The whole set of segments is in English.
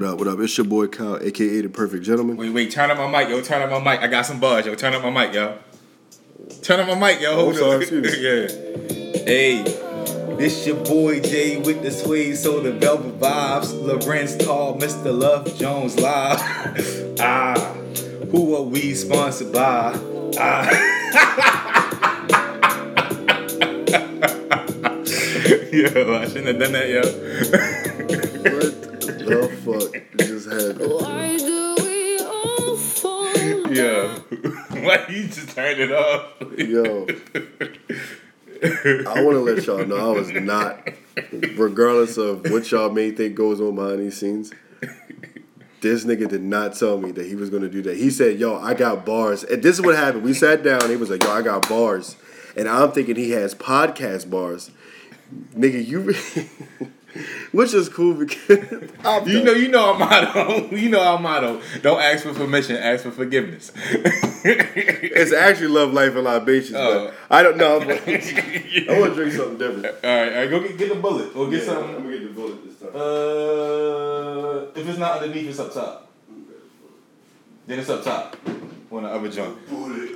what up, what up. It's your boy Kyle, aka the Perfect Gentleman. Wait, wait, turn up my mic, yo. Turn up my mic. I got some buzz, yo. Turn up my mic, yo. Turn up my mic, yo. Hold sorry, on. yeah. Hey, this your boy Jay with the suede so the velvet vibes. Lorenz Tall, Mr. Love Jones live. ah, who are we sponsored by? Ah. yo, I shouldn't have done that, yo. What the fuck just happened? Why do we all fall? Yeah. Why you just turned it off? Yo, I want to let y'all know I was not, regardless of what y'all may think goes on behind these scenes. This nigga did not tell me that he was gonna do that. He said, "Yo, I got bars." And this is what happened. We sat down. He was like, "Yo, I got bars," and I'm thinking he has podcast bars. Nigga, you, which is cool because I'm You know, you know our motto. You know our motto. Don't ask for permission, ask for forgiveness. it's actually love, life, and libations. Oh. But I don't know. But I want to drink something different. All right, all right, go get, get the bullet or get Yeah, I'm gonna get the bullet this time. Uh, if it's not underneath, it's up top. Then it's up top on the other joint.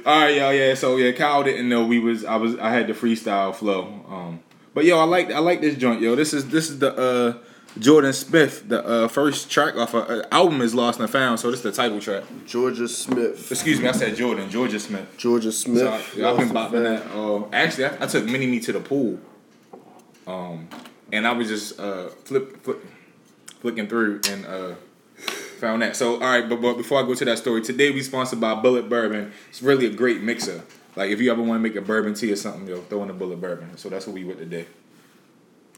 All right, y'all. Yeah. So yeah, Kyle didn't know we was. I was. I had the freestyle flow. Um, but yo, I like. I like this joint. Yo, this is this is the uh Jordan Smith. The uh first track off a uh, album is Lost and Found. So this is the title track. Jorja Smith. Excuse me, I said Jordan. Jorja Smith. Jorja Smith. So I, have been bopping that. Uh, actually, I, I took Mini Me to the pool, um, and I was just uh, flip, flip, flicking through and uh, found that. So, all right, but, but before I go to that story, today we sponsored by Bullet Bourbon. It's really a great mixer. Like if you ever want to make a bourbon tea or something, yo, throw in a Bullet Bourbon. So that's what we with today.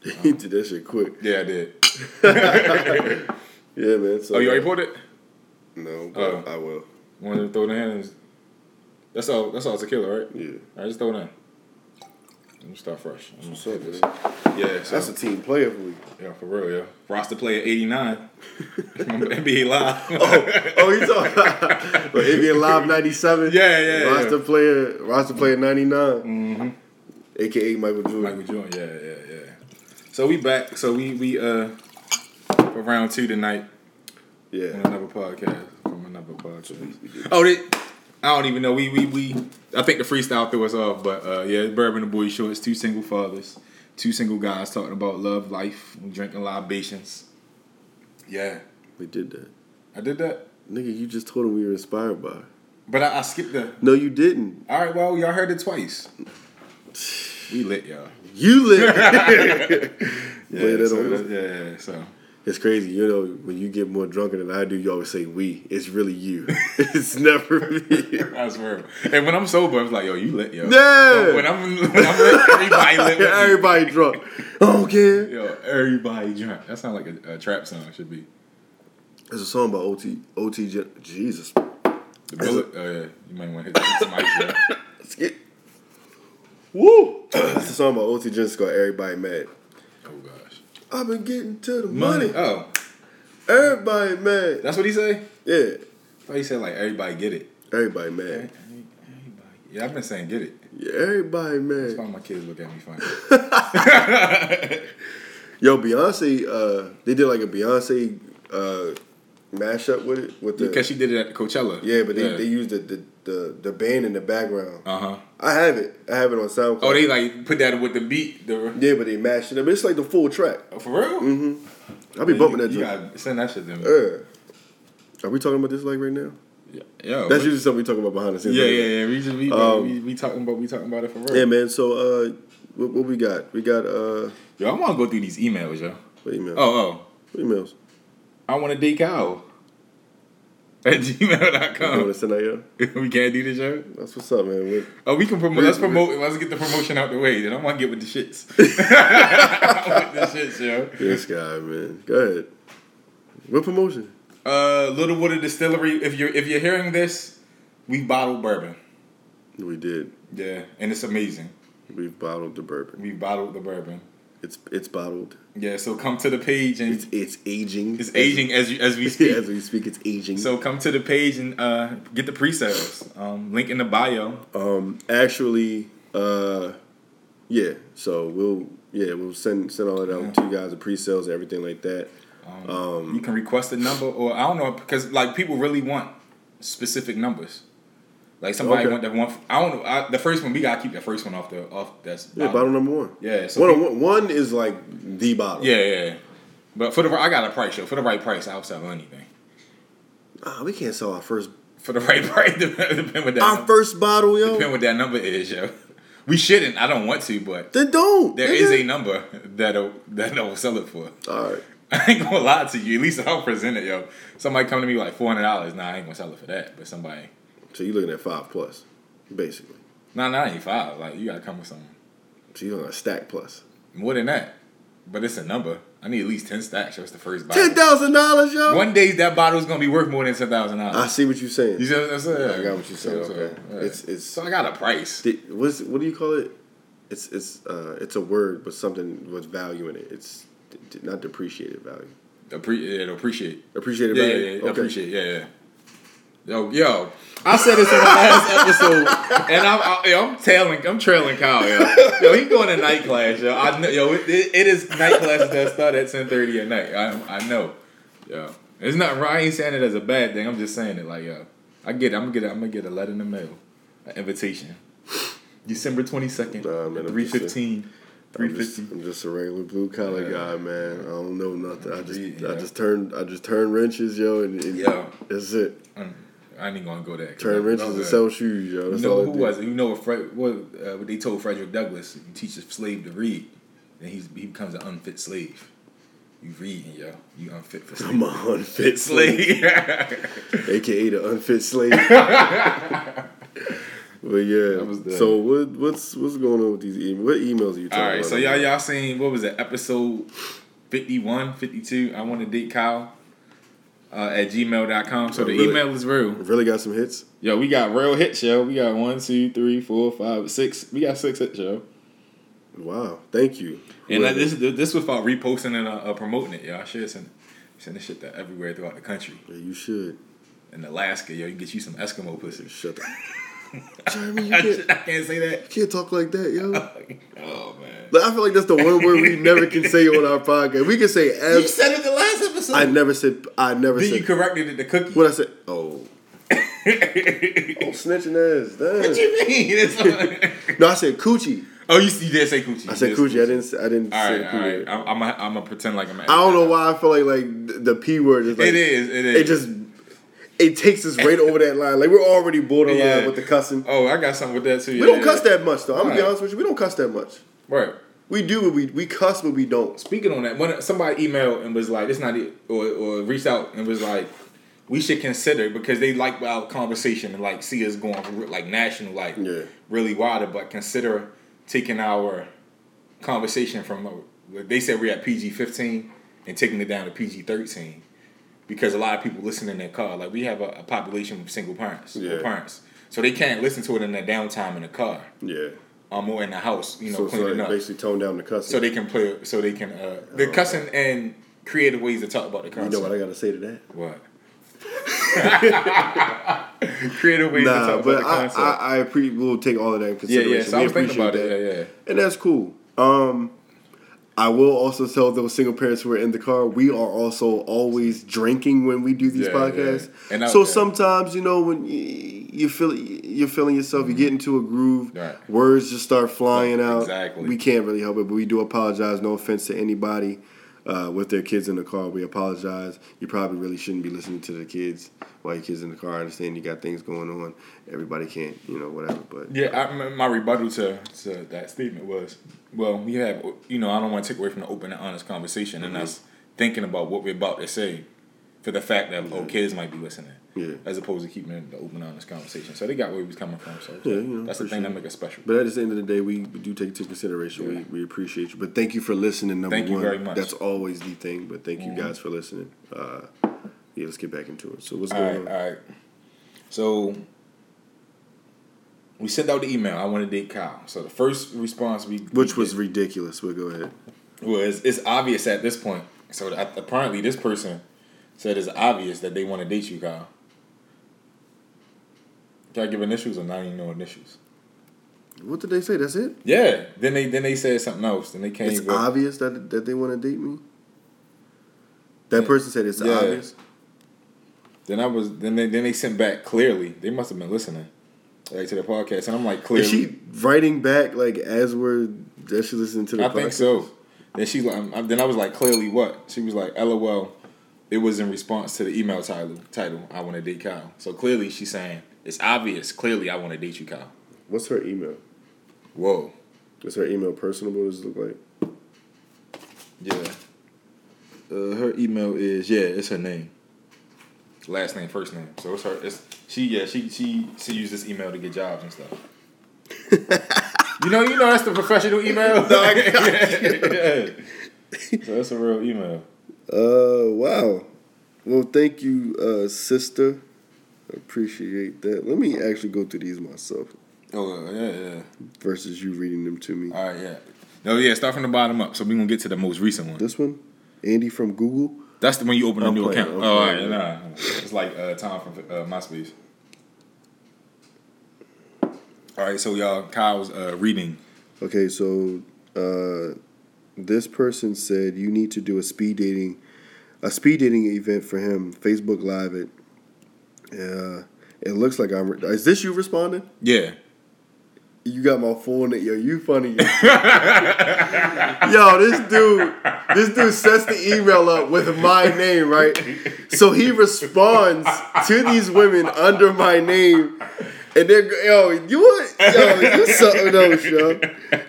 he did that shit quick. Yeah, I did. Yeah, man. So, Oh, you already poured it? No, but Oh. I will. Want to throw it in? That's all. That's all tequila, right? Yeah. All right, just throw it in. Let me start fresh. I'm What's up, man? Yeah, so, That's a team player for me. Yeah, for real, yeah. Roster player 89. Remember NBA Live? Oh, you talking about but NBA Live '97? Yeah, yeah, yeah. Roster player, roster player '99, mm-hmm. aka Michael Jordan. Michael Jordan, yeah, yeah, yeah. So we back. So we we uh for round two tonight Yeah, another podcast from another podcast. Oh, they, I don't even know. We we we. I think the freestyle threw us off, but uh yeah, Bourbon and Boy Shorts, two single fathers, two single guys talking about love, life, drinking libations. Yeah, we did that. I did that, Nigga, you just told him we were inspired by. but I, I skipped the. No, you didn't. All right, well, y'all heard it twice. We lit, y'all. You lit. Yeah, so, yeah, yeah, so It's crazy, you know. When you get more drunker than I do, you always say "we." It's really you. it's never me. that's real. And when I'm sober, I'm like, yo, you lit, yo. Yeah. But when I'm when I'm lit, everybody lit. With me. Drunk. Okay. Yo, everybody drunk. That sounds like a, a trap song. Should be. It's a song by OT. OT. Jesus. The bullet. Oh yeah, you might want to hit some ice. Yeah. Let's get. Woo! It's a song by OT Genesis called "Everybody Mad." Oh gosh. I've been getting to the money. Oh, Everybody mad. that's what he say. Yeah. I thought he said like everybody get it. Everybody mad. Everybody. Yeah, I've been saying get it. Yeah, everybody mad. That's why my kids look at me funny. Yo, Beyonce. Uh, they did like a Beyonce uh, mashup with it with the. Because she did it at Coachella. yeah, but they, they used the, the the the band in the background. Uh huh. I have it. I have it on SoundCloud. Oh, they like put that with the beat. The Yeah, but they mashed it up. It's like the full track. oh, for real. Mm-hmm. I'll be bumping that You joint. gotta send that shit to me. Yeah. Are we talking about this like right now? Yeah, Yo, That's usually something we talk about behind the scenes. Yeah, yeah, yeah. We just we, Um, we, we talking about we talking about it for real. Yeah, man. So, uh, what, what we got? We got uh, Yo, I want to go through these emails, yo. what emails? Oh, What emails. I want to Kyle at You want gmail.com. to send that yo? we can't do this, yo. That's what's up, man. What- Oh, we can promote. Let's promote. Let's get the promotion out the way. Then I want to get with the shits. with the shits, yo. This guy, man. Go ahead. What promotion? Uh, Little Water Distillery. If you're if you're hearing this, we bottled bourbon. We did. Yeah, and it's amazing. We've bottled the bourbon. We bottled the bourbon. It's it's bottled. Yeah, so come to the page and It's it's, it's aging. aging as you as we speak. As we speak, it's aging. So come to the page and uh, get the pre-sales. Um, link in the bio. Um, actually, uh, yeah. So we'll yeah we'll send send all that out to you guys, the pre sales, and everything like that. Um, you can request a number, or I don't know, because like people really want specific numbers. Like somebody Okay. want that one. I don't know. I, the first one we gotta keep the first one off the off. That's Yeah, bottle number one. Yeah, so one, people- one is like the bottle. Yeah, yeah. yeah. But for the I got a price show. For the right price, I'll sell anything. Ah, we can't sell our first For the right price, depend what that our number, first bottle, yo. depend what that number is, yo. We shouldn't. I don't want to, but Then don't. there nigga. is a number that'll that'll sell it for. All right. I ain't gonna lie to you. At least I'll present it, yo. Somebody come to me like four hundred dollars. Nah, I ain't gonna sell it for that. But somebody, So you're looking at five plus, basically. nah, nah, ain't five. Like you gotta come with something So you're looking at stack plus. more than that. But it's a number. I need at least ten stacks. That's the first bottle. Ten thousand dollars, yo. One day that bottle is gonna be worth more than ten thousand dollars. I see what you're saying. You see what I'm saying? I got what you're saying. So, okay. yeah. It's it's so I got a price. Di- what's what do you call it? It's it's uh it's a word, but something with value in it. It's d- d- not depreciated value. Appre- yeah, appreciate. Appreciated Yeah, yeah, value. yeah. Okay. Appreciate. Yeah, yeah. Yo, yo, I said this in the last episode, and I'm, I, yo, I'm tailing, I'm trailing Kyle. Yo, yo, he going to night class. Yo, I know, yo, it, it is night classes that start at ten thirty at night. I, I know. Yo, it's not. I ain't saying it as a bad thing. I'm just saying it like, yo, I get. It. I'm gonna get. A, I'm gonna get a letter in the mail, an invitation, December twenty second, Nah, man, I'm just saying. fifteen. Three I'm just. I'm just a regular blue collar Yeah. guy, man. I don't know nothing. I just Yeah. I just turned I just turned wrenches, yo, and, and Yo. that's it. Um, I ain't even gonna go there. Turn wrenches No and sell shoes, yo. You know who was it? You know what, Fred, what, uh, what they told Frederick Douglass? You teach a slave to read, then he's, he becomes an unfit slave. You reading, yo. You unfit for I'm slavery. an unfit slave, slave. aka the unfit slave. but yeah, so what what's what's going on with these emails? What emails are you talking All right, about? so y'all y'all seen what was it? Episode 51, 52. I want to date Kyle uh, at gmail.com. So the really? email is real. really got some hits. Yo, we got real hits, yo. We got one, two, three, four, five, six. We got six hits, yo. Wow, thank you. And uh, Whoever- this this was about reposting and uh, promoting it, yo. I should send send this shit to everywhere throughout the country. yeah, you should In Alaska, yo, you get you some Eskimo pussy. shut the. Jeremy, you I, can't, I can't say that. you can't talk like that, yo. Oh man. Like, I feel like that's the one word we never can say on our podcast. We can say You abs. said it the I never said. I never then said. you corrected it the cookie. what I said? Oh, oh, snitching ass. Damn. What do you mean? No, I said coochie. oh, you, you did say coochie. I said did coochie. I didn't. say- I didn't All say right, the all P right. I'm, I'm, I'm gonna pretend like I'm. I don't know why I feel like like the- P word is like It is. It is. It just it takes us right over that line. Like we're already borderline Yeah. with the cussing. Oh, I got something with that too. We yeah, don't yeah. cuss that much though. I'm gonna be Right. honest with you. We don't cuss that much. Right. We do, but we we cuss, but we don't. Speaking on that, when somebody emailed and was like, "It's not," it," or or reached out and was like, "We should consider because they like our conversation and like see us going like national, like Yeah. really wider, but consider taking our conversation from uh, they said we're at PG fifteen and taking it down to PG thirteen because a lot of people listen in their car. Like we have a, a population of single parents, Yeah. parents, so they can't listen to it in their downtime in the car Yeah. Um, or in the house, you know, So, so cleaning it up basically tone down the cussing. so they can play so they can uh the cussing and creative ways to talk about the cussing. you know what I gotta say to that? What? creative ways to Nah, talk but about the I. I, I pre- will take all of that in consideration. yeah. So I was thinking appreciate about that. it. Yeah, yeah. and that's cool. Um, I will also tell those single parents who are in the car, we are also always drinking when we do these Yeah, podcasts. yeah. And I- so yeah. sometimes, you know, when you, feel you're feeling yourself, you mm-hmm. get into a groove, Right. words just start flying out. Exactly. We can't really help it, but we do apologize. No offense to anybody. Uh, with their kids in the car, we apologize. You probably really shouldn't be listening to the kids while your kids in the car. I understand you got things going on. Everybody can't, you know, whatever. But Yeah, I, my- rebuttal to, to that statement was, well, we have, you know, I don't want to take away from the open and honest conversation Mm-hmm. and us thinking about what we're about to say for the fact that, oh, kids might be listening. Yeah. As opposed to keeping the open honest conversation. So they got where he was coming from. So Yeah, you know, that's the thing sure. that make it special. But at the end of the day, we, we do take into consideration. Yeah. We, we appreciate you. But thank you for listening. Number Thank you one, very much. Mm-hmm. That's always the thing. But thank you guys for listening. Uh, yeah, let's get back into it. So what's All going right, on? all right. So we sent out the email. I want to date Kyle. So the first response we Which we was ridiculous. But go ahead. was it's obvious at this point. So apparently this person said it's obvious that they want to date you, Kyle. Can I give initials or not even no initials? What did they say? That's it. Yeah. Then they then they said something else. Then they came. It's with, obvious that that they want to date me. That person said it's Yeah. obvious. Then I was then they, then they sent back clearly. They must have been listening like to the podcast, and I'm like clearly. Is she writing back like as we're as she listening to the I podcast? think so. Then she's like, then I was like, clearly what? She was like, LOL. It was in response to the email title. Title. I want to date Kyle. So clearly she's saying it's obvious. Clearly I want to date you, Kyle. What's her email? Whoa. Is her email personable? Does it look like? Yeah. Uh, her email is yeah, it's her name. Last name, first name. So it's her. It's she. Yeah, she she she used this email to get jobs and stuff. you know, you know that's the professional email. No, I yeah. So that's a real email. Uh, wow. Well, thank you, uh, sister. Appreciate that. Let me actually go through these myself Oh yeah, yeah. versus you reading them to me. All right, yeah. No, yeah. Start from the bottom up. So we are gonna get to the most recent one. This one, Andy from Google. That's the one you open a new playing, account. I'm oh, all right, yeah. nah. It's like uh, Tom from uh, MySpace. All right, so y'all, Kyle's uh, reading. Okay, so uh, this person said you need to do a speed dating, a speed dating event for him. Facebook Live it. Uh, it looks like I'm. Is this you responding? Yeah. You got my phone. Yo, you funny. Yo, this dude, this dude sets the email up with my name, right? So he responds to these women under my name, and they're go- yo, you what? Yo, you something else, yo.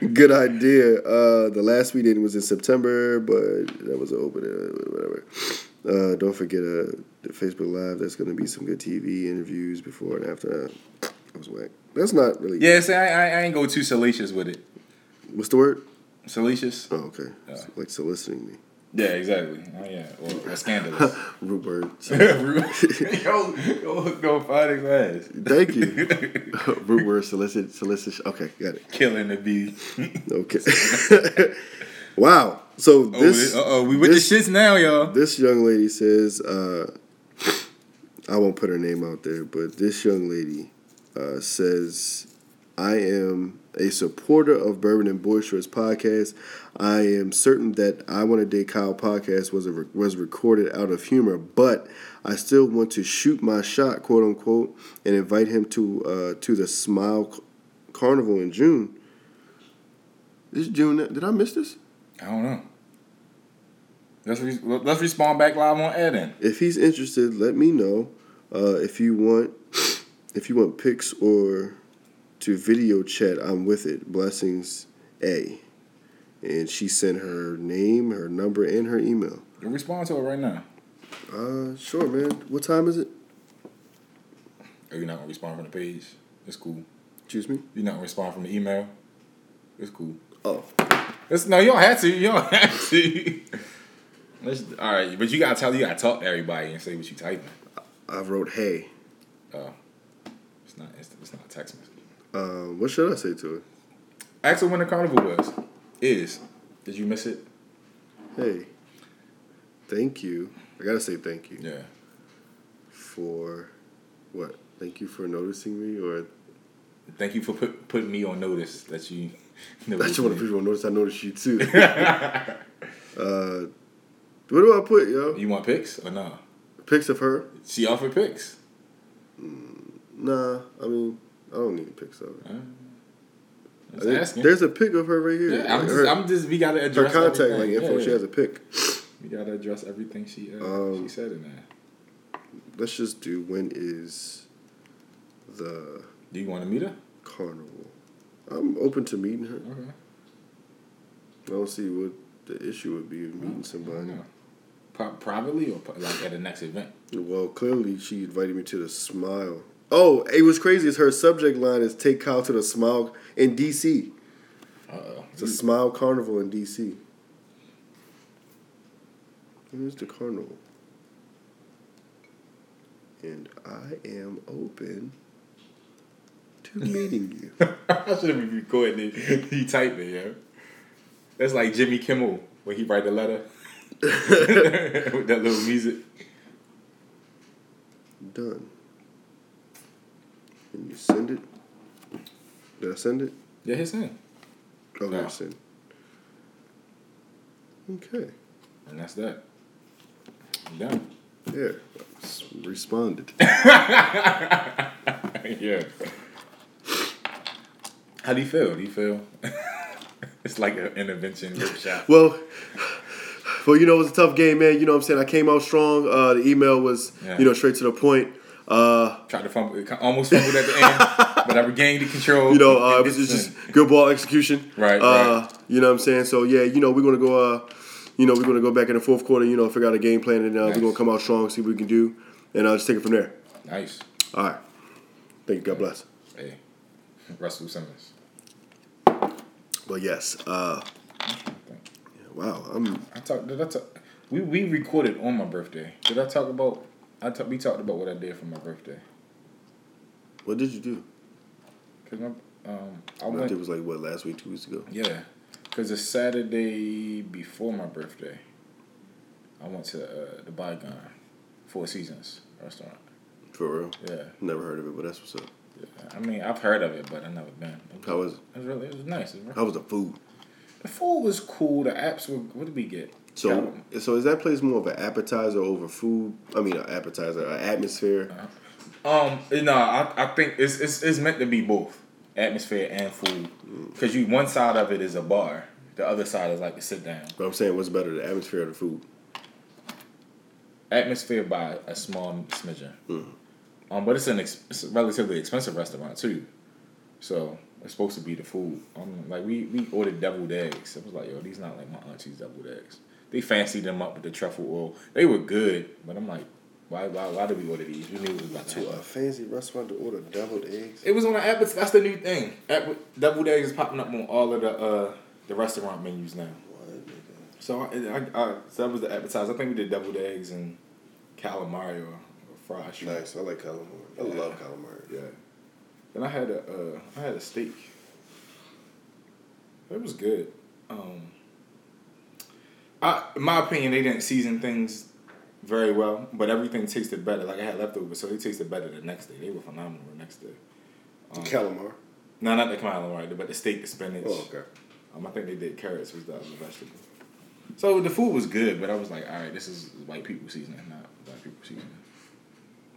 Good idea. Uh, the last we did was in September, but that was open. Uh, whatever. Uh, don't forget uh, the Facebook Live. There's gonna be some good TV interviews before and after. that. That was whack. That's not really. Yeah, see, I, I, I ain't go too salacious with it. What's the word? Salacious? Oh, okay. Yeah. Like soliciting me. Yeah, exactly. Oh, yeah. Or, or scandalous. Root word. yo, yo, hooked on Phonics ass. Thank you. Root word solicit solicit. Okay, got it. Killing the bee. Okay. wow. So Oh, this uh oh, we with this, the shits now, y'all. this young lady says, uh, I won't put her name out there, but this young lady uh, says, I am a supporter of Bourbon and Boisterous podcast. I am certain that I Want to Date Kyle podcast was a, was recorded out of humor, but I still want to shoot my shot, quote unquote, and invite him to uh, to the Smile Carnival in June. This June? Did I miss this? I don't know. Let's re- let's respond back live on air then. if he's interested, let me know. Uh, if you want, if you want pics or to video chat, I'm with it. Blessings, A. And she sent her name, her number, and her email. You respond to it right now. Uh, sure, man. What time is it? Or you're not gonna respond from the page. It's cool. Excuse me. You're not gonna respond from the email. It's cool. Oh, It's, no, you don't have to. You don't have to. Let's, all right, but you gotta tell you gotta talk to everybody and say what you typing. I wrote hey. Oh, it's not. It's, it's not a text message. Um, what should I say to it? Ask her when the carnival was. Is. Did you miss it? Hey, thank you. I gotta say thank you Yeah. for what? Thank you for noticing me, or Thank you for put, putting me on notice that you. Noticed just want me. people to notice I noticed you too. uh, what do I put, yo? You want pics or no? Pics of her? She offered pics. Nah, I mean, I don't need pics of her. I asking. There's a pic of her right here. yeah, I'm Like, just, her, I'm just. We gotta address her contact everything. like info. Yeah, She has a pic. We gotta address everything she uh, Um, she said in there. Let's just do when is the Do you want to meet her? carnival? I'm open to meeting her. Okay. I don't see what the issue would be of meeting somebody. No. Pro- privately or like at the next event? Well, clearly she invited me to the Smile. Oh, it was crazy. Is her subject line is "Take Kyle to the Smile" in DC. Uh oh. It's a Smile Carnival in DC. Here's the carnival. And I am open to meeting you. I should have been recording it. He typed it, yeah. That's like Jimmy Kimmel when he write the letter with that little music. Done. And you send it. Did I send it? Yeah, his name. Oh, No. send. Okay. And that's that. I'm done. Yeah, responded. yeah. How do you feel? Do you feel it's like an intervention workshop? Well, well, you know, it was a tough game, man. You know what I'm saying? I came out strong. Uh, the email was, Yeah. you know, straight to the point. Uh, Tried to fumble, almost fumbled at the end, but I regained the control. you know, uh, it was just, good ball execution. Right, Uh, right. You know what I'm saying? So yeah, you know, we're gonna go. Uh, you know, we're gonna go back in the fourth quarter. You know, figure out a game plan, and uh, Nice. we're gonna come out strong, see what we can do, and uh, just take it from there. nice. All right. Thank you. God bless. Hey, Russell Simmons. But yes. Uh, wow. I'm. I talked. Did I talk? We we recorded on my birthday. Did I talk about? I talk, we talked about what I did for my birthday. What did you do? Cause my um I went it was like what last week, two weeks ago. yeah, cause it's Saturday before my birthday, I went to uh, the Bygone Four Seasons restaurant. For real. Yeah, Never heard of it, but that's what's up. yeah. I mean I've heard of it, but I never been. It was, How was it? it was really it was nice. It was How was the food? The food was cool. The apps were. What did we get? So, so is that place more of an appetizer over food? I mean, an appetizer, an atmosphere. Um, no, I, I think it's, it's it's meant to be both atmosphere and food, because you one side of it is a bar, the other side is like a sit down. But I'm saying, what's better, the atmosphere or the food? Atmosphere by a small smidgen. Um, but it's an ex- it's a relatively expensive restaurant too, so it's supposed to be the food. Um, like we we ordered deviled eggs. It was like yo, these not like my auntie's deviled eggs. They fancied them up with the truffle oil. They were good, but I'm like, why why why did we order these? We knew it was about to To a fancy restaurant to order deviled eggs. It was on the app. That's the new thing. App, deviled eggs is popping up on all of the uh, the restaurant menus now. So I, I, I so that was the appetizer. I think we did deviled eggs and calamari or, or fried shrimp. Nice. I like calamari. I Yeah. love calamari. Yeah. Then I had a uh, I had a steak. It was good. Um, I, in my opinion, they didn't season things very well, but everything tasted better. Like I had leftovers, so they tasted better the next day. They were phenomenal the next day. Um, Calamari. no, not the calamari, but the steak, the spinach. Oh, okay. Um, I think they did carrots was the other vegetable. So the food was good, but I was like, all right, this is white people seasoning, not black people seasoning.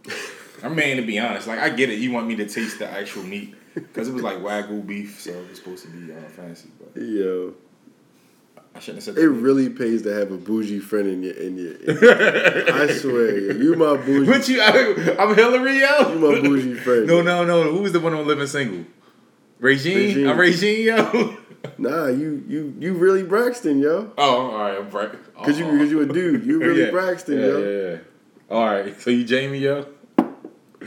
I mean, to be honest, like I get it. You want me to taste the actual meat because it was like wagyu beef, so it was supposed to be all fancy. But Yo, I shouldn't have said it really pays to have a bougie friend in your in your. in- I swear, you my bougie. But you, I, I'm Hillary, yo. You my bougie friend. No, no, no. Who was the one on Living Single? Regine. Regine. I'm Regine, yo. Nah, you you you really Braxton, yo. Oh, all right. I'm right. Cause you cause you a dude. You oh. really Yeah. Braxton, yeah, yo. Yeah, yeah. All right. So you Jamie, yo.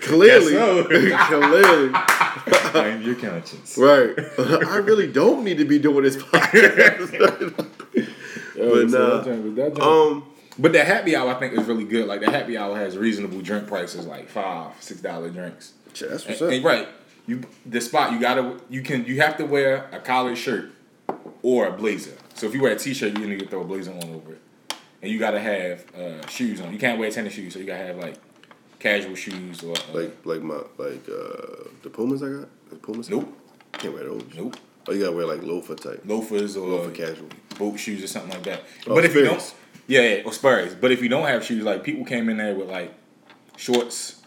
Clearly, Yes, clearly, I'm your conscience. right. I really don't need to be doing this podcast. But nah. that that um, but the happy hour I think is really good. Like the happy hour has reasonable drink prices, like five, six dollar drinks. that's what's And, up. and right, you the spot you gotta you can you have to wear a collared shirt or a blazer. So if you wear a t shirt, you need to throw a blazer on over it, and you gotta have uh, shoes on. You can't wear tennis shoes, so you gotta have like casual shoes or uh, Like like my like uh the Pumas I got. The Pumas. Nope. Can't wear those. nope Oh, you gotta wear like loafer type. loafers or Loafer casual. boat shoes or something like that. Oh, but if you don't, yeah, yeah, or Spurs. But if you don't have shoes, like people came in there with like shorts,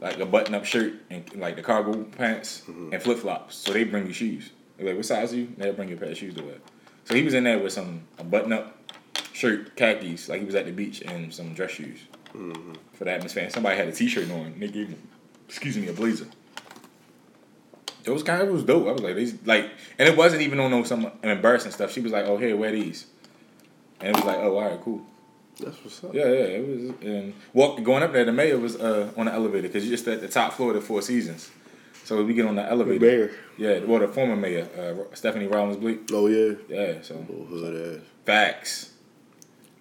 like a button up shirt and like the cargo pants Mm-hmm. and flip flops. So they bring you shoes. They're like, what size are you? They'll bring you a pair of shoes to wear. So he was in there with some a button up shirt, khakis, like he was at the beach, and some dress shoes Mm-hmm. for the atmosphere. And somebody had a t shirt on. And they gave him, excuse me, a blazer. It was kind of it was dope. I was like, these like, and it wasn't even on no some embarrassing stuff. She was like, "Oh, here, wear these," and it was like, "Oh, all right, cool." That's what's up. Yeah, yeah, it was. And walk going up there, the mayor was uh, on the elevator because you're just at the top floor of the Four Seasons. So we get on the elevator. mayor? Yeah, well, the former mayor, uh, Stephanie Rawlings-Blake. Oh yeah. Yeah, so Little hood ass. facts.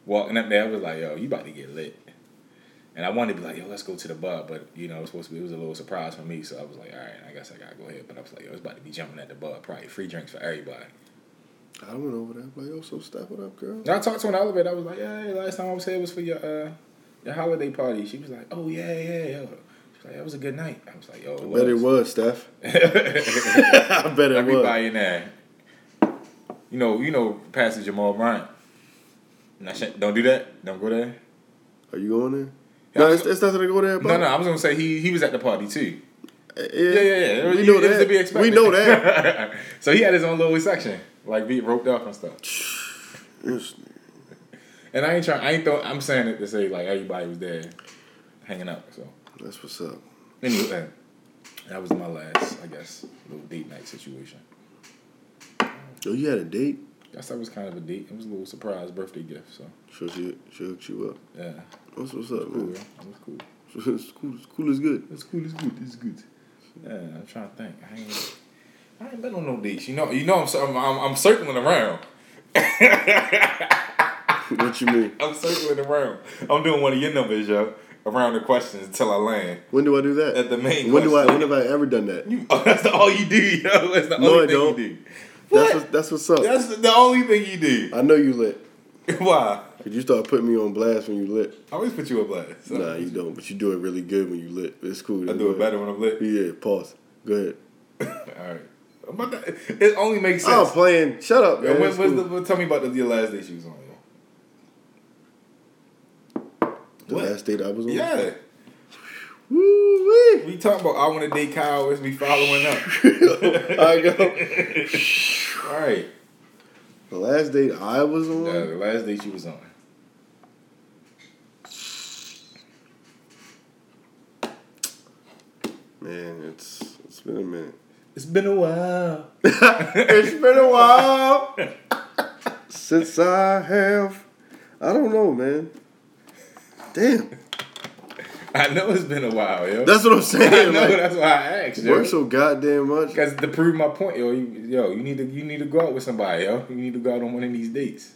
Walking up there, I was like, "Yo, you about to get lit." And I wanted to be like, "Yo, let's go to the bar," but you know, it was supposed to be. It was a little surprise for me, so I was like, "All right, I guess I gotta go ahead." But I was like, "Yo, it's about to be jumping at the bar. Probably free drinks for everybody." I went over there. I'm like, yo, so step it up, girl. And I talked to an elevator. I was like, "Yeah, last time I was here was for your uh, your holiday party." She was like, "Oh yeah, yeah, yeah." She was like, "That was a good night." I was like, "Yo, it I was." bet it was, Steph. I bet it was. Everybody in there. You know, you know, Pastor Jamal Bryant. Don't do that. Don't go there. Are you going there? No, it's, it's nothing to go there No, no, I was gonna say he he was at the party too. Yeah, Yeah, yeah, yeah. We know that. To be expected. we know that. so he had his own little section, like beat roped off and stuff. And I ain't trying. I ain't throw. I'm saying it to say like everybody was there, hanging out. So That's what's up. anyway, uh, that was my last, I guess, little date night situation. Oh, you had a date? Guess that was kind of a date. It was a little surprise birthday gift. So Sure, she, she hooked you up. yeah, What's what's up, cool. man? It was cool. It's cool. It's cool as good. It's cool. It's good. It's good. Yeah, I'm trying to think. I ain't. I ain't been on no dates. You know. You know. I'm. I'm, I'm, I'm circling around. What you mean? I'm circling around. I'm doing one of your numbers, yo. Around the questions until I land When do I do that? at the main. when do I? When have I ever done that? You, oh, that's the, all you do, yo. That's the No, only I thing don't. you do. That's What? what, that's what's up. That's the, only thing you did. I know you lit. Why? Cause you start putting me on blast when you lit. I always put you on blast. So Nah, you don't. But you do it really good when you lit. It's cool. I do it better when I'm lit. Yeah. Pause. Go ahead. All right. But that, it only makes sense. I'm playing. Shut up, man. when, when's cool. the, tell me about the, your last day she was on. The what? last date I was on. Yeah. Woo wee. We talking about I want to date Kyle. It's me following up. I go. All right. The last date I was on. Yeah, the last day she was on. Man, it's it's been a minute. It's been a while. it's been a while since I have. I don't know, man. Damn. I know it's been a while, yo. That's what I'm saying. I know. Like, that's why I asked. Yo. work so goddamn much. Because to prove my point, yo, you, yo, you need to you need to go out with somebody, yo. You need to go out on one of these dates.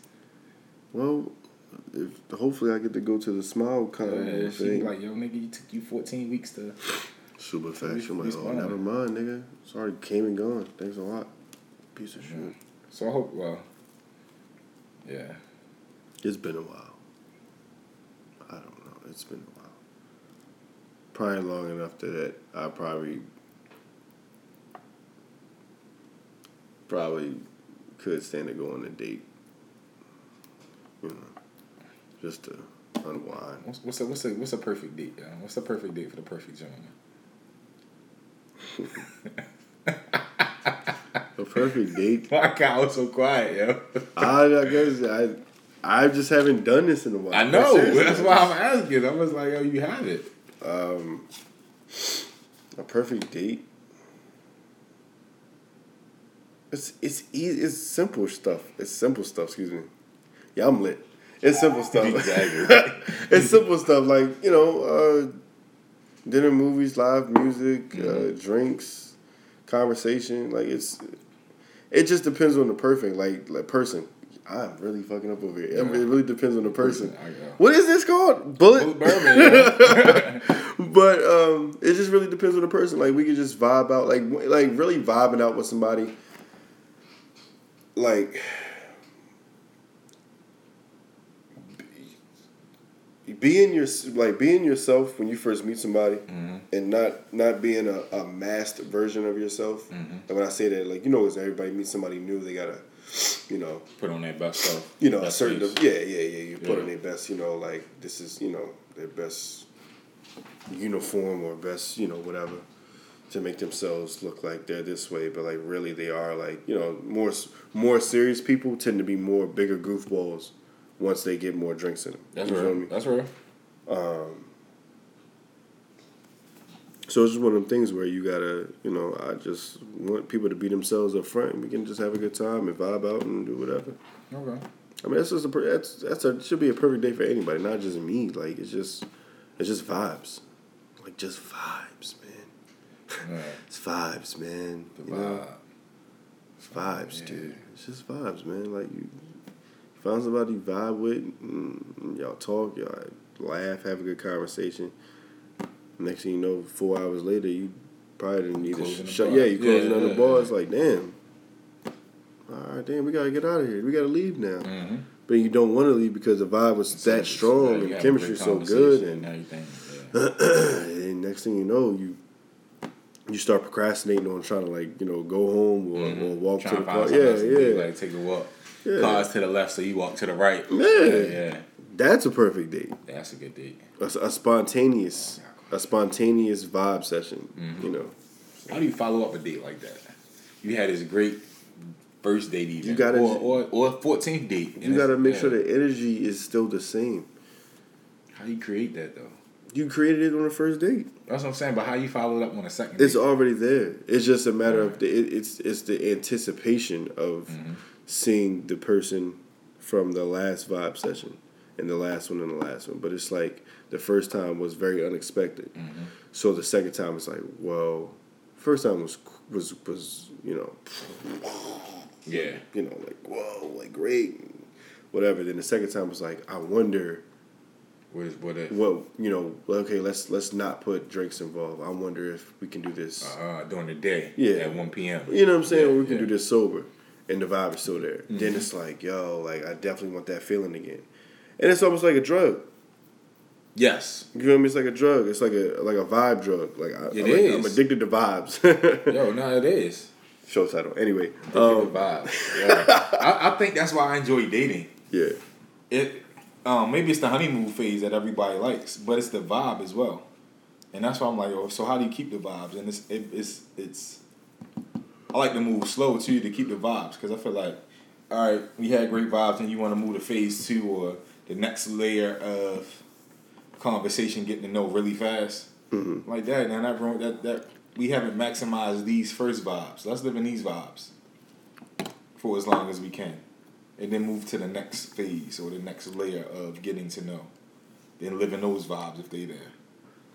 Well, if hopefully I get to go to the smile kind of Uh, she thing. like, yo, nigga, you took you 14 weeks to. Super fast. I'm like, oh, never mind, nigga. Sorry, came and gone. Thanks a lot. Piece of shit. So I hope, well, yeah. It's been a while. I don't know. It's been a while. Probably long enough that I probably probably could stand to go on a date. You know, just to unwind. What's what's a what's a what's a perfect date? Yo? What's the perfect date for the perfect gentleman? A perfect date. Why Kyle was so quiet, yo? I, I guess I I just haven't done this in a while. I know. That's why I'm asking. I was like, oh, you have it. Um, a perfect date. It's it's easy. It's simple stuff. It's simple stuff. Excuse me. Yeah, I'm lit. It's simple stuff. Exactly. it's simple stuff like you know, uh, dinner, movies, live music, uh, Mm-hmm. drinks, conversation. Like it's, it just depends on the perfect like like person. I'm really fucking up over here. It really depends on the person. What is this called? Bullet. Bullet bourbon. But um, it just really depends on the person. Like we could just vibe out, like like really vibing out with somebody. Like being your like being yourself when you first meet somebody, and not not being a, a masked version of yourself. And when I say that, like you know, as everybody meets somebody new, they gotta, you know, Put on their best stuff. you know, a Best certain yeah, yeah, yeah. You put Yeah. on their best, you know, like this is, you know, their best uniform or best, you know, whatever, to make themselves look like they're this way, but like really they are like, you know, more more serious people tend to be more bigger goofballs once they get more drinks in them. That's You real. me? That's real. Um, So it's just one of them things where you gotta, you know, I just want people to be themselves up front. and We can just have a good time and vibe out and do whatever. Okay. I mean, that's just a that's that's a should be a perfect day for anybody, not just me. Like it's just it's just vibes, like just vibes, man. Yeah. It's vibes, man. The You know? vibe. It's vibes, Yeah. dude. It's just vibes, man. Like you find somebody you vibe with, and y'all talk, y'all laugh, have a good conversation. Next thing you know, four hours later, you probably didn't need to Closing shut. Yeah, you closing Yeah, on the yeah, bar. yeah. It's like, damn. All right, damn, we gotta get out of here. We gotta leave now. Mm-hmm. But you don't want to leave because the vibe was that strong and chemistry so good, and, everything. And next thing you know, you you start procrastinating on trying to like you know go home or, or walk Trying to the car. Yeah, do, yeah. Like take a walk. Yeah. Cars to the left, so you walk to the right. Yeah. Yeah. yeah. That's a perfect date. That's a good date. A, a spontaneous, a spontaneous vibe session. Mm-hmm. You know, How do you follow up a date like that? You had this great first date even, You gotta- or or or fourteenth date. you got to make yeah. sure the energy is still the same. How do you create that though? You created it on the first date. That's what I'm saying. But how you follow it up on a second? It's date? already there. It's just a matter of the. It, it's it's the anticipation of Mm-hmm. seeing the person from the last vibe session and the last one and the last one. But it's like the first time was very unexpected. Mm-hmm. So the second time it's like, well, first time was was was you know yeah. you know like whoa like great whatever. Then the second time was like I wonder What is what if? what you know okay let's let's not put drinks involved. I wonder if we can do this. Uh, during the day. Yeah. At one p.m. You know what I'm saying? Yeah, we can yeah. Mm-hmm. do this sober, and the vibe is still there. Then it's like, yo, like I definitely want that feeling again, and it's almost like a drug. Yes. You feel me? It's like a drug. It's like a like a vibe drug. Like I, It like- is. I'm addicted to vibes. Yo, no, it is. Show title. Anyway, Um, um, vibe. Yeah. I, I think that's why I enjoy dating. yeah, It, um, maybe it's the honeymoon phase that everybody likes, but it's the vibe as well, and that's why I'm like, oh, so how do you keep the vibes? And it's it, it's it's. I like to move slow too to keep the vibes because I feel like, all right, we had great vibes, and you want to move to phase two or the next layer of conversation, getting to know really fast, Mm-hmm. like that. And that, that that we haven't maximized these first vibes. Let's live in these vibes for as long as we can and then move to the next phase or the next layer of getting to know. Then live in those vibes if they there,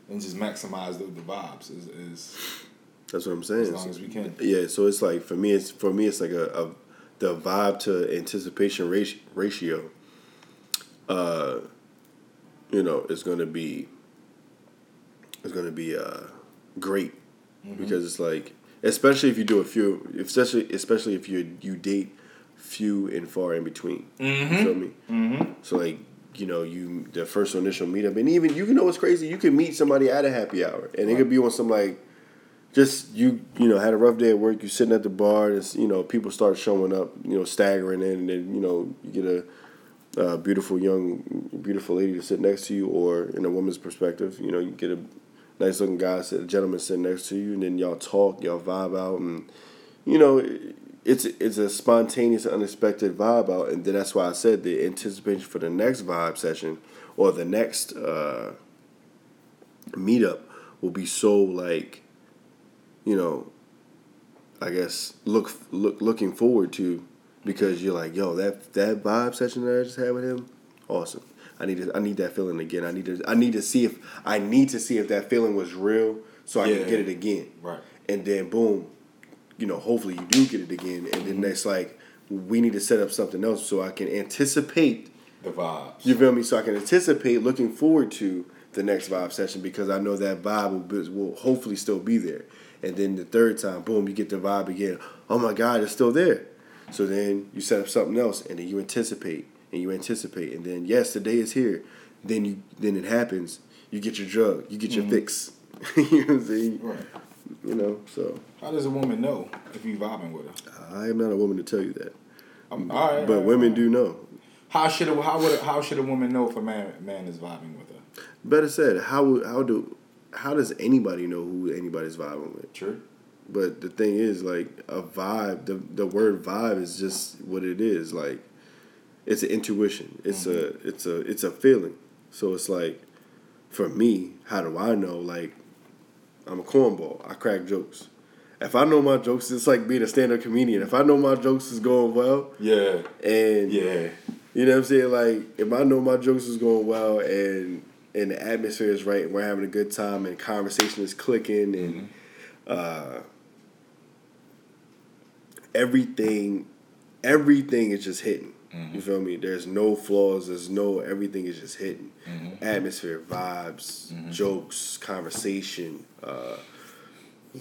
and just maximize the, the vibes as, as that's what I'm saying. as long as we can. Yeah, so it's like for me, it's for me, it's like a, a the vibe to anticipation ratio. Uh, you know, is going to be is going to be uh great because it's like especially if you do a few, especially especially if you you date few and far in between. You feel me? Mm-hmm. So like. You know, you the first initial meetup, and even you can know what's crazy. You can meet somebody at a happy hour, and it could be on some like just you you know had a rough day at work you sitting at the bar and it's, you know people start showing up you know staggering in and then you know you get a uh, beautiful young beautiful lady to sit next to you or in a woman's perspective you know you get a nice looking guy sit a gentleman sitting next to you and then y'all talk y'all vibe out and you know it's it's a spontaneous unexpected vibe out and then that's why I said the anticipation for the next vibe session or the next uh, meetup will be so like you know, I guess look look looking forward to because you're like, yo, that that vibe session that I just had with him, awesome. I need to, I need that feeling again. I need to I need to see if I need to see if that feeling was real so I Yeah. can get it again. Right. And then boom, you know, hopefully you do get it again. And then mm-hmm. it's like we need to set up something else so I can anticipate The vibes. you feel me? So I can anticipate looking forward to the next vibe session because I know that vibe will, will hopefully still be there. And then the third time, boom, you get the vibe again. Oh my God, it's still there. So then you set up something else, and then you anticipate and you anticipate, and then yes, the day is here. Then you then it happens. You get your drug, you get your fix. you know what I'm saying? Right. You know. So How does a woman know if you vibing with her? I am not a woman to tell you that, Um, all right, but all right, women right. do know. How should a, how would a, how should a woman know if a man man is vibing with her? Better said, how how do how does anybody know who anybody's vibing with? True. But the thing is, like a vibe, the the word vibe is just what it is. Like it's an intuition. It's a it's a it's a feeling. So it's like, for me, how do I know? Like, I'm a cornball. I crack jokes. If I know my jokes, it's like being a stand-up comedian. If I know my jokes is going well, Yeah. and Yeah. you know what I'm saying? Like, if I know my jokes is going well and and the atmosphere is right and we're having a good time and conversation is clicking and uh, everything everything is just hitting. You feel me? There's no flaws, there's no everything is just hitting. Atmosphere, vibes, jokes, conversation, uh,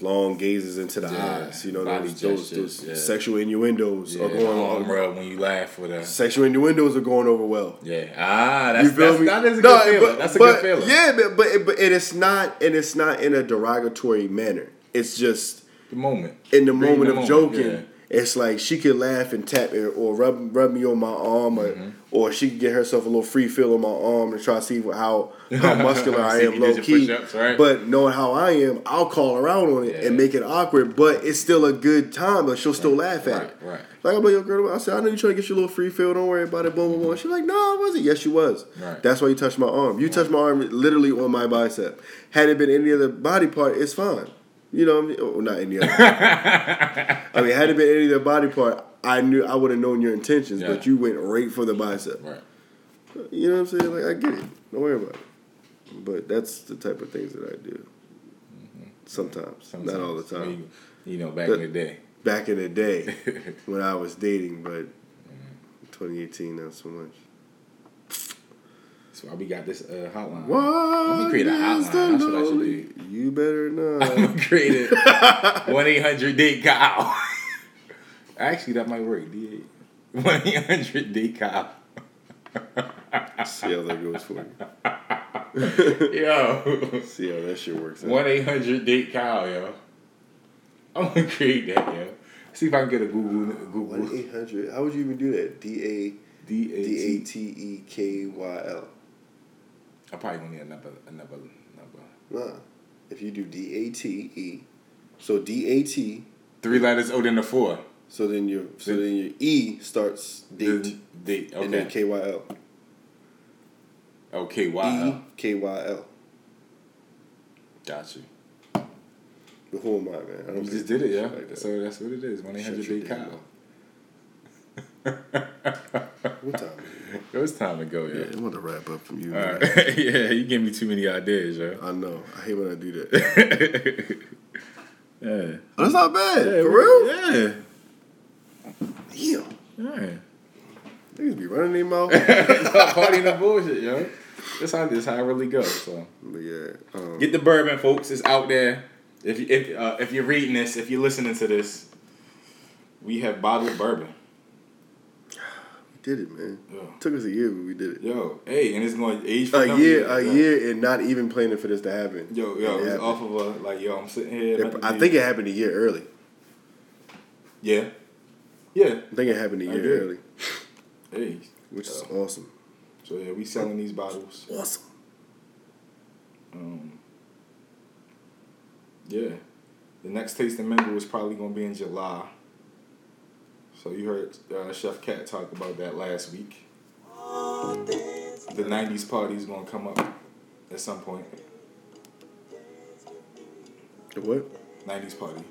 long gazes into the Yeah, eyes. You know, those, those, those yeah. sexual innuendos Yeah. are going on. rub when you laugh with her. Sexual innuendos are going over well. Yeah. Ah, that's, You feel that's me? that is a No, good feeling. but- that's a but- good feeling. Yeah, but but but and it's not and it's not in a derogatory manner. It's just The moment. in the moment the of moment, joking. It's like she could laugh and tap it or rub rub me on my arm or Mm-hmm. or she could get herself a little free feel on my arm and try to see how how muscular I am low key. right? But knowing how I am, I'll call her out on it Yeah. and make it awkward, but it's still a good time, but she'll still laugh at Right, it. right. Like I'm like, yo, girl, I said, I know you trying to get your little free feel. Don't worry about it. Boom, boom, boom. She's like, no, I wasn't. Yes, she was. Right. That's why you touched my arm. You touched my arm literally on my bicep. Had it been any other body part, it's fine. You know, what I mean? oh, not any other. I mean, had it been any other body part, I knew I would have known your intentions. Yeah. But you went right for the bicep. Right. You know what I'm saying? Like I get it. Don't worry about it. But that's the type of things that I do. Sometimes, Sometimes. not all the time. You, you know, back The- in the day. Back in the day when I was dating, but mm-hmm. 2018 not so much. That's why we got this uh, hotline. What? Let me create a hotline. That's what I should do. You better know. I'm gonna create it. One eight hundred date Kyle. Actually, that might work. D eight. One eight hundred date Kyle. See how that goes for you. Yo. See how that shit works out. One eight hundred date Kyle, yo. I'm gonna create that, yo. See if I can get a Google One eight hundred. How would you even do that? D A D A. T E K Y L. I probably gonna need another another number. Nah. If you do D A T E, so D A T, Three letters O then the four. so then your so Then- your E starts date, The date. and then Okay. K Y L. Oh, okay. E Wow. K Y L. Got you. But who am I, man? I You don't just did it, yeah. like that. So that's what it is. One eight hundred date Kyle. What time? it? Was time to go, Yeah, yeah. I want to wrap up from you. All right. yeah, you gave me too many ideas, yo. I know. I hate when I do that. yeah. That's not bad. Yeah, For real? Yeah. Damn. Yeah. Niggas be running their mouth. Party in the bullshit, yo. That's how this how it really goes. So yeah. Um, get the bourbon, folks. It's out there. If you, if uh, if you're reading this, if you're listening to this, we have bottled bourbon. Did it, man. Yo, Took us a year, but we did it. yo, hey, and it's going to age for A year, a year, and not even planning for this to happen. Yo, yo, it it's off of a like, yo, I'm sitting here. It- I think it happened a year early. yeah, yeah. I think it happened a year early, Hey, which is Yeah. awesome. so yeah, we selling these bottles. Awesome. Um, yeah, the next tasting mingle is probably gonna be in July. So you heard uh, Chef Cat talk about that last week. The '90s party is gonna come up at some point. The what? '90s party.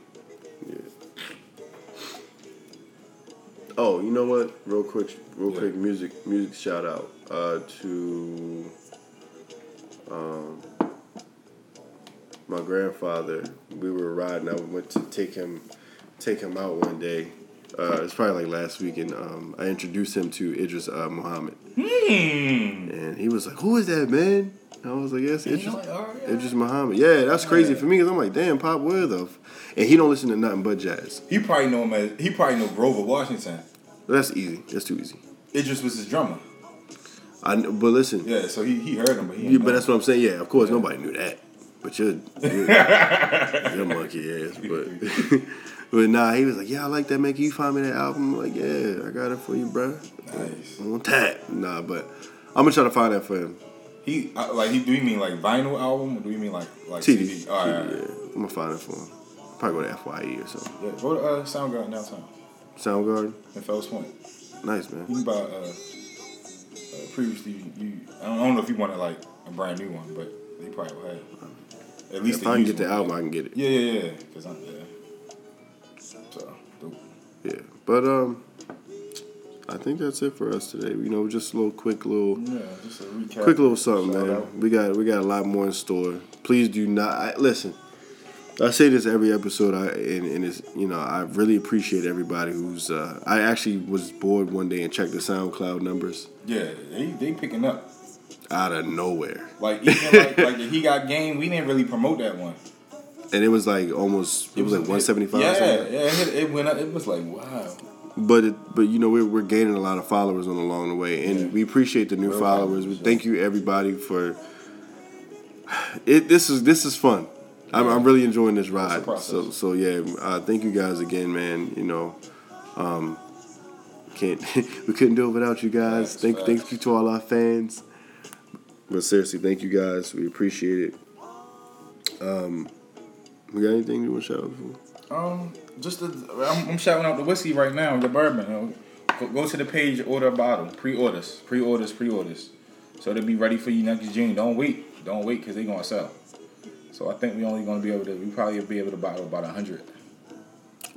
Yeah. Oh, you know what? Real quick, real Yeah. quick, music, music shout out uh, to um, my grandfather. We were riding. I went to take him, take him out one day. Uh, it's probably like last week, and um, I introduced him to Idris uh, Muhammad, Hmm. and he was like, "Who is that, man?" And I was like, "Yes, Idris." oh, Idris Muhammad. Yeah, that's crazy Yeah. for me because I'm like, damn, Pop, where the? F-? And he don't listen to nothing but jazz. He probably know him as he probably know Grover Washington. That's easy. That's too easy. Idris was his drummer. I but listen, Yeah, so he, he heard him, but he. yeah, but know that's what I'm saying. Yeah, of course nobody knew that. But you're you're, you're monkey ass. But but nah, he was like, yeah, I like that. Man, can you find me that album? I'm like, yeah, I got it for you, bro. nice. On tap. Nah, but I'm gonna try to find that for him. He uh, like he do you mean like vinyl album or do you mean like like TD. CD? All right, all right. yeah, I'm gonna find it for him. Probably go to FYE or something. Yeah, go to uh, Soundgarden downtown Soundgarden. in Fells Point. Nice man. You can buy uh, uh previously you I don't, I don't know if you wanted like a brand new one, but they probably will have. At least If I can get the album, I can get it. Yeah, yeah, yeah. Cause I'm yeah. Yeah, but um, I think that's it for us today. You know, just a little quick little, Yeah, just a recap. quick little something, Shout man. out. We got we got a lot more in store. Please do not I, listen. I say this every episode. I and, and it's you know I really appreciate everybody who's. Uh, I actually was bored one day and checked the SoundCloud numbers Yeah, they they picking up. out of nowhere, Like even like like the he got game, we didn't really promote that one. And it was like almost it was like one seventy five. Yeah, yeah, it, it went up. It was like wow. But it, but you know we're we're gaining a lot of followers on along the way, and Yeah. we appreciate the new Real followers. followers. Thank you everybody for it. This is this is fun. I'm, I'm really enjoying this ride. So so yeah, uh, thank you guys again, man. You know, Um, can't we couldn't do it without you guys. Thank facts. thank you to all our fans. But seriously, thank you guys. We appreciate it. Um, we got anything you want to shout out for? Um, just the, I'm, I'm shouting out the whiskey right now, the bourbon. Go, go to the page, order a bottle, pre-orders, pre-orders, pre-orders. So they'll be ready for you next June. Don't wait, don't wait, cause they're gonna sell. So I think we only gonna be able to, we probably be able to bottle about a hundred,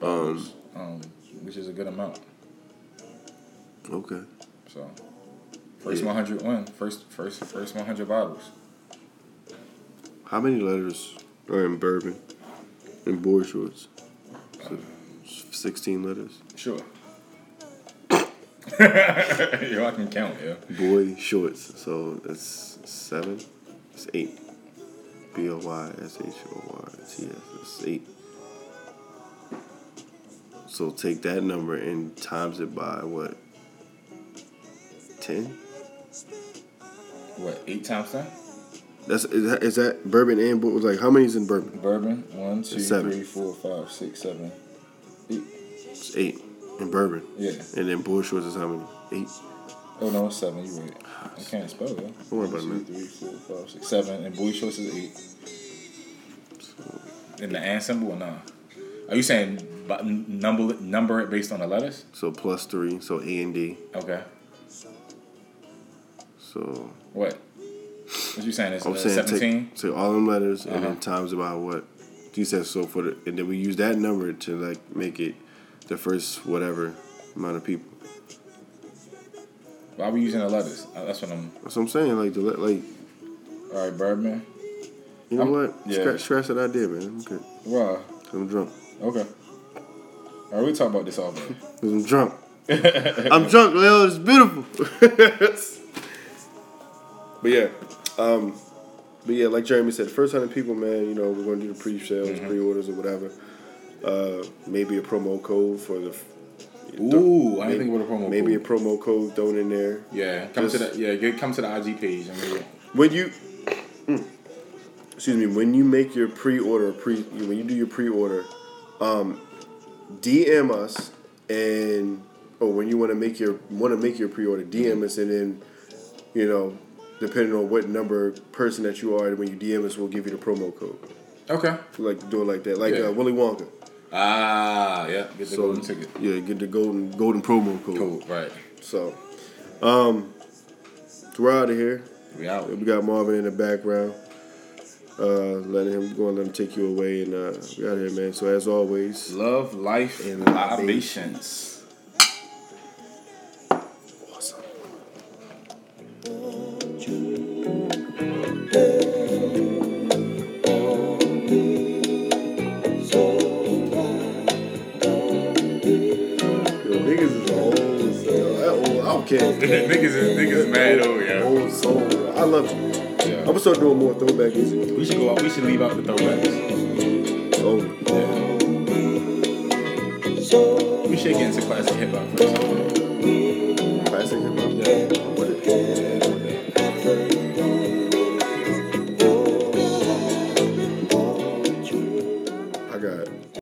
Um, um, which is a good amount. okay. So first Yeah. 100 win, first, first, first 100 bottles. How many letters are in bourbon and board shorts? So, Sixteen letters. Sure. Yo, I can count, yeah. Boy shorts. So that's seven. It's eight. B O Y S H O Y T S. It's eight. So take that number and times it by what? Ten. What, eight times ten? That's is that, is that bourbon and board? Like how many's in bourbon? Bourbon, one, two, Seven. three, four, five, six, seven, eight. It's eight in bourbon. Yeah. And then board shorts is how many? Eight. Oh no, it's seven. You right. I can't spell that. Don't worry about it, One, man. two, three, four, five, six, seven, and boy shorts is eight. In the and symbol or nah? Are you saying number number it based on the letters? So plus three. So A and D. Okay. So What? What you saying? It's I'm uh, saying seventeen. take, take all them letters and Uh-huh. then times about what you said. So for the and then we use that number to like make it the first whatever amount of people. Why are we using the letters? Uh, That's what I'm. That's what I'm saying. Like the le- like All right, Birdman. you know I'm- what? yeah. Scratch, scratch that idea, man. Wow. 'Cause I'm drunk. Okay. All right, we talk about this all day. Cause I'm drunk. I'm drunk, Leo. It's beautiful. but yeah, um, but yeah, like Jeremy said, first hundred people, man. You know, we're gonna do the pre-sales, Mm-hmm. pre-orders, or whatever. Uh, maybe a promo code for the. Ooh, I maybe, didn't think about a promo Maybe code. a promo code thrown in there. Yeah, come to the yeah, get come to the IG page. I mean, When you, mm, excuse me, when you make your pre-order, pre when you do your pre-order, um, DM us and or when you want to make your want to make your pre-order, DM us and then, you know, depending on what number person that you are, when you DM us, we'll give you the promo code. okay. We like to do it like that, like Yeah. uh, Willy Wonka. Ah, yeah, get the So golden ticket. yeah, get the golden golden promo code. Cool, right? So, um, so we're out of here. We out. We got Marvin in the background. Uh, letting him go and let him take you away, and uh, we out here, man. So as always, Love, life, And and libations. libations. Niggas is niggas is mad over yeah. Old soul. bro. I love you. yeah. I'm gonna start doing more throwback music. We should go out. We should leave out the throwbacks. Oh, Yeah. We should get into classic hip hop first.